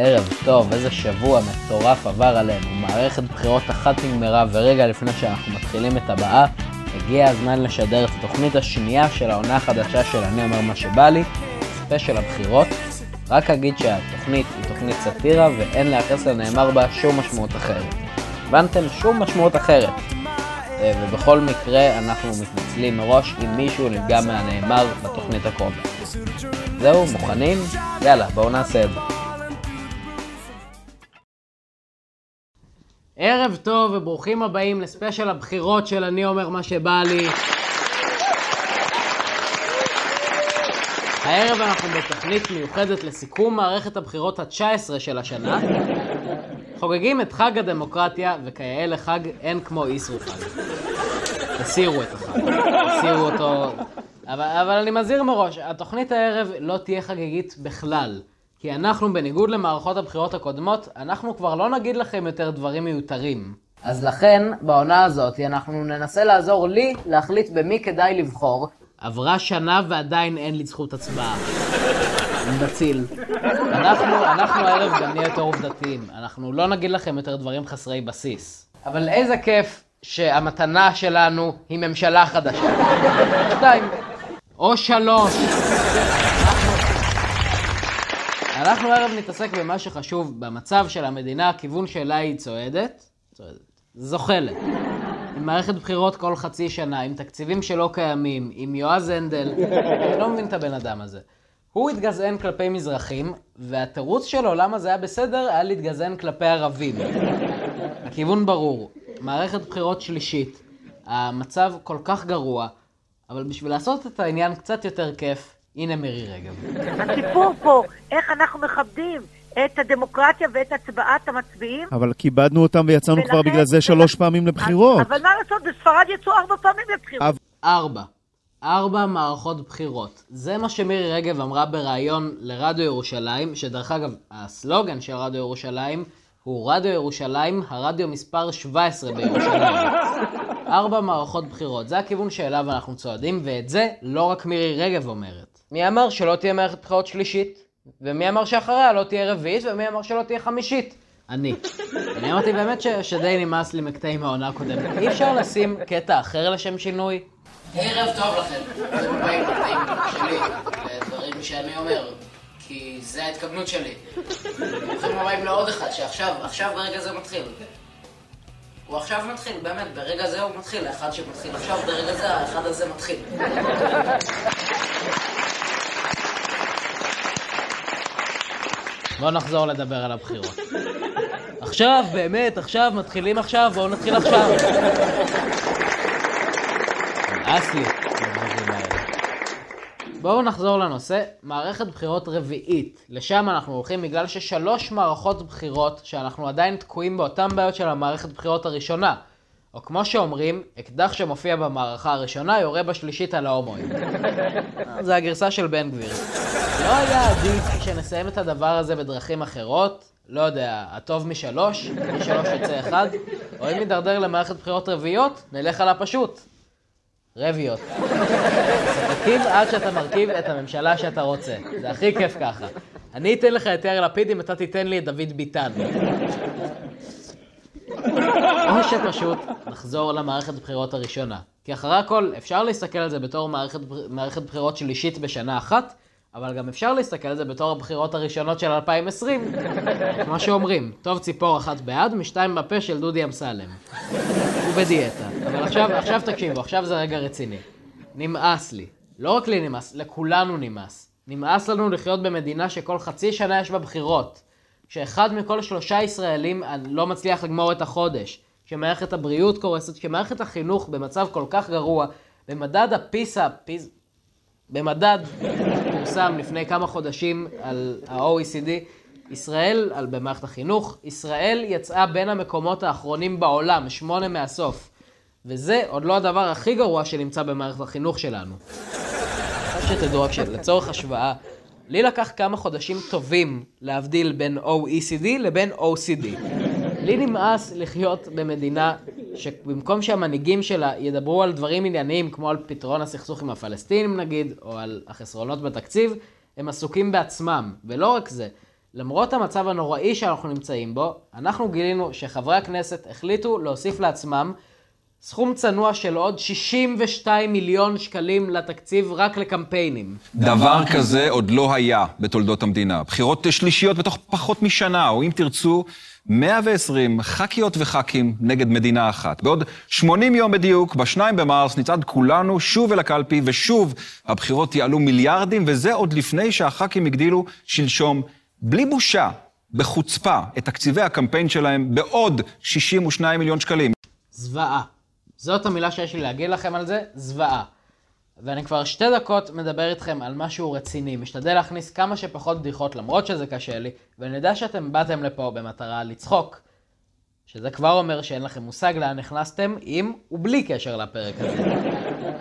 ערב טוב, איזה שבוע מטורף עבר עלינו. מערכת בחירות אחת נגמרה, ורגע לפני שאנחנו מתחילים את הבאה, הגיע הזמן לשדר את התוכנית השנייה של העונה החדשה של אני אומר מה שבא לי, ספיישל הבחירות. רק אגיד שהתוכנית היא תוכנית סאטירה ואין לייחס לנאמר בה שום משמעות אחרת. הבנתם? שום משמעות אחרת. אה, ובכל מקרה אנחנו מתנצלים מראש אם מישהו נפגע מהנאמר בתוכנית הקרובה. זהו, מוכנים? יאללה, בואו נעשה את זה. ערב טוב וברוכים הבאים לספיישל הבחירות של אני אומר מה שבא לי. הערב אנחנו בתוכנית מיוחדת לסיכום מערכת הבחירות ה-19 של השנה. חוגגים את חג הדמוקרטיה, וכיאה לחג אין כמו איסרו חג. תסירו את החג, תסירו אותו. אבל, אבל אני מזהיר מראש, התוכנית הערב לא תהיה חגיגית בכלל. כי אנחנו, בניגוד למערכות הבחירות הקודמות, אנחנו כבר לא נגיד לכם יותר דברים מיותרים. אז לכן, בעונה הזאת, אנחנו ננסה לעזור לי להחליט במי כדאי לבחור. עברה שנה ועדיין אין לי זכות הצבעה. נציל. אנחנו, אנחנו הערב גם נהיה יותר עובדתיים. אנחנו לא נגיד לכם יותר דברים חסרי בסיס. אבל איזה כיף שהמתנה שלנו היא ממשלה חדשה. שתיים. או שלוש. אנחנו הערב נתעסק במה שחשוב במצב של המדינה, הכיוון שאלה היא צועדת, צועדת, זוחלת. עם מערכת בחירות כל חצי שנה, עם תקציבים שלא קיימים, עם יועז הנדל, אני לא מבין את הבן אדם הזה. הוא התגזען כלפי מזרחים, והתירוץ שלו למה זה היה בסדר היה להתגזען כלפי ערבים. הכיוון ברור, מערכת בחירות שלישית, המצב כל כך גרוע, אבל בשביל לעשות את העניין קצת יותר כיף, הנה מירי רגב. הסיפור פה, איך אנחנו מכבדים את הדמוקרטיה ואת הצבעת המצביעים. אבל כיבדנו אותם ויצאנו ולכן- כבר בגלל זה שלוש פעמים לבחירות. אבל מה לעשות, בספרד יצאו ארבע פעמים לבחירות. ארבע. ארבע מערכות בחירות. זה מה שמירי רגב אמרה בריאיון לרדיו ירושלים, שדרך אגב, הסלוגן של רדיו ירושלים הוא רדיו ירושלים, הרדיו מספר 17 בירושלים. ארבע מערכות בחירות, זה הכיוון שאליו אנחנו צועדים, ואת זה לא רק מירי רגב אומרת. מי אמר שלא תהיה מערכת בחירות שלישית? ומי אמר שאחריה לא תהיה רביעית? ומי אמר שלא תהיה חמישית? אני. אני אמרתי באמת ש- שדי נמאס לי מקטעים מהעונה הקודמת. אי אפשר לשים קטע אחר לשם שינוי? ערב טוב לכם. זה באים בקטעים שלי, לדברים שאני אומר, כי זה ההתכוונות שלי. ברוכים הבאים לעוד אחד, שעכשיו, עכשיו ברגע זה מתחיל. הוא עכשיו מתחיל, באמת, ברגע זה הוא מתחיל, האחד שמתחיל עכשיו, ברגע זה האחד הזה מתחיל. בואו נחזור לדבר על הבחירות. עכשיו, באמת, עכשיו, מתחילים עכשיו, בואו נתחיל עכשיו. נמאס לי. בואו נחזור לנושא, מערכת בחירות רביעית. לשם אנחנו הולכים בגלל ששלוש מערכות בחירות שאנחנו עדיין תקועים באותן בעיות של המערכת בחירות הראשונה. או כמו שאומרים, אקדח שמופיע במערכה הראשונה יורה בשלישית על ההומואים. זה הגרסה של בן גביר. לא היה עדיף שנסיים את הדבר הזה בדרכים אחרות? לא יודע, הטוב משלוש, משלוש יצא אחד? או אם נידרדר למערכת בחירות רביעיות, נלך על הפשוט. רביות. משחקים עד שאתה מרכיב את הממשלה שאתה רוצה. זה הכי כיף ככה. אני אתן לך את יאיר לפיד אם אתה תיתן לי את דוד ביטן. או שפשוט נחזור למערכת בחירות הראשונה. כי אחרי הכל, אפשר להסתכל על זה בתור מערכת, מערכת בחירות שלישית בשנה אחת, אבל גם אפשר להסתכל על זה בתור הבחירות הראשונות של 2020. כמו שאומרים, טוב ציפור אחת בעד, משתיים בפה של דודי אמסלם. הוא בדיאטה. אבל עכשיו, עכשיו תקשיבו, עכשיו זה רגע רציני. נמאס לי. לא רק לי נמאס, לכולנו נמאס. נמאס לנו לחיות במדינה שכל חצי שנה יש בה בחירות. שאחד מכל שלושה ישראלים לא מצליח לגמור את החודש. שמערכת הבריאות קורסת, שמערכת החינוך במצב כל כך גרוע. במדד הפיסה, פיז... במדד פורסם לפני כמה חודשים על ה-OECD, ישראל, על במערכת החינוך, ישראל יצאה בין המקומות האחרונים בעולם, שמונה מהסוף. וזה עוד לא הדבר הכי גרוע שנמצא במערכת החינוך שלנו. רק שתדעו רק שלצורך השוואה, לי לקח כמה חודשים טובים להבדיל בין OECD לבין OCD. לי נמאס לחיות במדינה שבמקום שהמנהיגים שלה ידברו על דברים ענייניים, כמו על פתרון הסכסוך עם הפלסטינים נגיד, או על החסרונות בתקציב, הם עסוקים בעצמם. ולא רק זה, למרות המצב הנוראי שאנחנו נמצאים בו, אנחנו גילינו שחברי הכנסת החליטו להוסיף לעצמם סכום צנוע של עוד 62 מיליון שקלים לתקציב רק לקמפיינים. דבר כזה עוד לא היה בתולדות המדינה. בחירות שלישיות בתוך פחות משנה, או אם תרצו, 120 ח"כיות וח"כים נגד מדינה אחת. בעוד 80 יום בדיוק, ב-2 במרס, נצעד כולנו שוב אל הקלפי, ושוב הבחירות יעלו מיליארדים, וזה עוד לפני שהח"כים הגדילו שלשום, בלי בושה, בחוצפה, את תקציבי הקמפיין שלהם בעוד 62 מיליון שקלים. זוועה. זאת המילה שיש לי להגיד לכם על זה, זוועה. ואני כבר שתי דקות מדבר איתכם על משהו רציני, משתדל להכניס כמה שפחות בדיחות למרות שזה קשה לי, ואני יודע שאתם באתם לפה במטרה לצחוק. שזה כבר אומר שאין לכם מושג לאן נכנסתם, עם ובלי קשר לפרק הזה.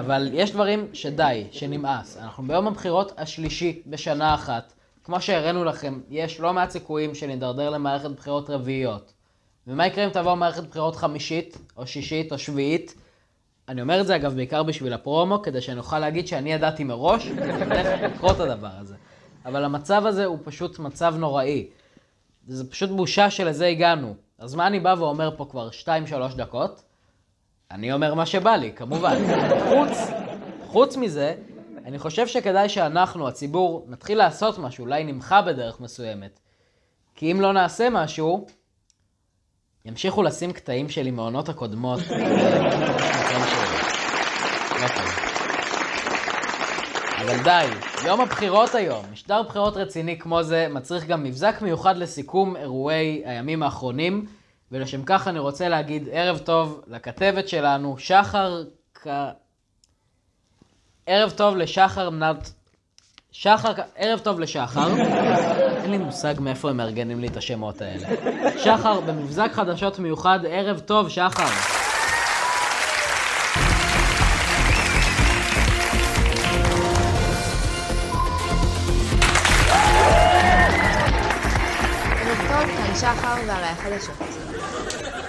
אבל יש דברים שדי, שנמאס. אנחנו ביום הבחירות השלישי בשנה אחת. כמו שהראינו לכם, יש לא מעט סיכויים שנידרדר למערכת בחירות רביעיות. ומה יקרה אם תבוא מערכת בחירות חמישית, או שישית, או שביעית? אני אומר את זה אגב בעיקר בשביל הפרומו, כדי שאני אוכל להגיד שאני ידעתי מראש, איך לקרות הדבר הזה. אבל המצב הזה הוא פשוט מצב נוראי. זה פשוט בושה שלזה הגענו. אז מה אני בא ואומר פה כבר 2-3 דקות? אני אומר מה שבא לי, כמובן. חוץ, חוץ מזה, אני חושב שכדאי שאנחנו, הציבור, נתחיל לעשות משהו, אולי נמחה בדרך מסוימת. כי אם לא נעשה משהו, ימשיכו לשים קטעים שלי מעונות הקודמות. לא טוב. אבל די, יום הבחירות היום, משדר בחירות רציני כמו זה מצריך גם מבזק מיוחד לסיכום אירועי הימים האחרונים, ולשם כך אני רוצה להגיד ערב טוב לכתבת שלנו, שחר. ערב טוב לשחר מנת... שחר, ערב טוב לשחר. אין לי מושג מאיפה הם מארגנים לי את השמות האלה. שחר, במבזק חדשות מיוחד, ערב טוב, שחר.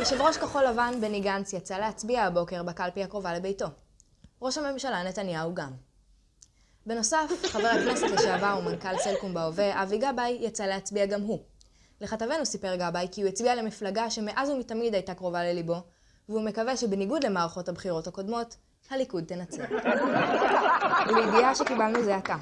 יושב ראש כחול לבן בני גנץ יצא להצביע הבוקר בקלפי הקרובה לביתו. ראש הממשלה נתניהו גם. בנוסף, חבר הכנסת לשעבר ומנכ"ל סלקום בהווה, אבי גבאי, יצא להצביע גם הוא. לכתבנו סיפר גבאי כי הוא הצביע למפלגה שמאז ומתמיד הייתה קרובה לליבו, והוא מקווה שבניגוד למערכות הבחירות הקודמות, הליכוד תנצח. ולידיעה שקיבלנו זה עתה.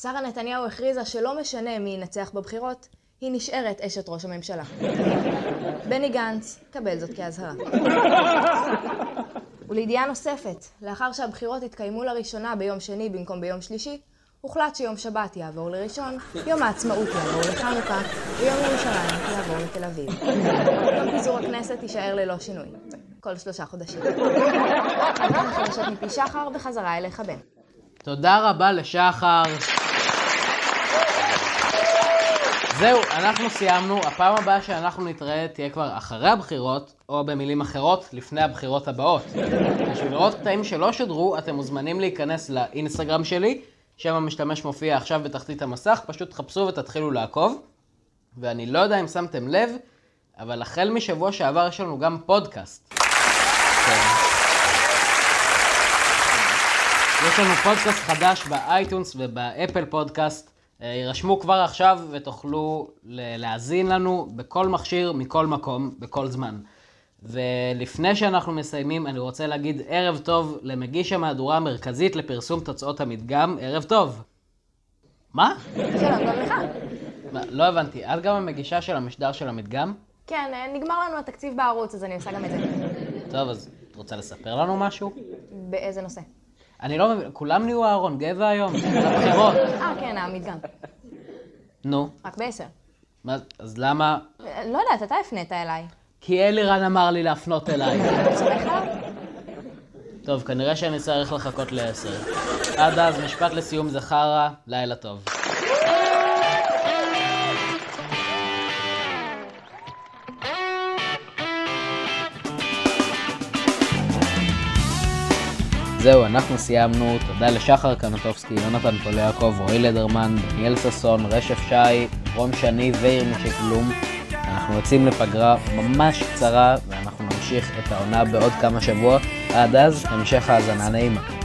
שרה נתניהו הכריזה שלא משנה מי ינצח בבחירות, היא נשארת אשת ראש הממשלה. בני גנץ, קבל זאת כאזהרה. ולידיעה נוספת, לאחר שהבחירות התקיימו לראשונה ביום שני במקום ביום שלישי, הוחלט שיום שבת יעבור לראשון, יום העצמאות יעבור לחנוכה, ויום ירושלים יעבור לתל אביב. יום פיזור הכנסת יישאר ללא שינוי, כל שלושה חודשים. עד כאן החדשות מפי שחר, וחזרה אליך בן. תודה רבה לשחר. זהו, אנחנו סיימנו. הפעם הבאה שאנחנו נתראה תהיה כבר אחרי הבחירות, או במילים אחרות, לפני הבחירות הבאות. בשביל לראות קטעים שלא שודרו, אתם מוזמנים להיכנס לאינסטגרם שלי, שם המשתמש מופיע עכשיו בתחתית המסך, פשוט תחפשו ותתחילו לעקוב. ואני לא יודע אם שמתם לב, אבל החל משבוע שעבר יש לנו גם פודקאסט. כן. יש לנו פודקאסט חדש באייטונס ובאפל פודקאסט. אה, יירשמו כבר עכשיו ותוכלו להאזין לנו בכל מכשיר, מכל מקום, בכל זמן. ולפני שאנחנו מסיימים, אני רוצה להגיד ערב טוב למגיש המהדורה המרכזית לפרסום תוצאות המדגם. ערב טוב. מה? שלום גם לך. לא הבנתי, את גם המגישה של המשדר של המדגם? כן, אה, נגמר לנו התקציב בערוץ, אז אני עושה גם את זה. טוב, אז את רוצה לספר לנו משהו? באיזה נושא? אני לא מבין, כולם נהיו אהרון גבע היום? לבחירות. אה, כן, המדגם. נו, רק בעשר. מה, אז למה? לא יודעת, אתה הפנית אליי. כי אלירן אמר לי להפנות אליי. טוב, כנראה שאני צריך לחכות לעשר. עד אז, משפט לסיום חרא, לילה טוב. זהו, אנחנו סיימנו. תודה לשחר קנוטובסקי, יונתן פוליאקוב, רועי לדרמן, דניאל ששון, רשף שי, רון שני ואיר משקלום. אנחנו יוצאים לפגרה ממש קצרה, ואנחנו נמשיך את העונה בעוד כמה שבועות. עד אז, המשך האזנה נעימה.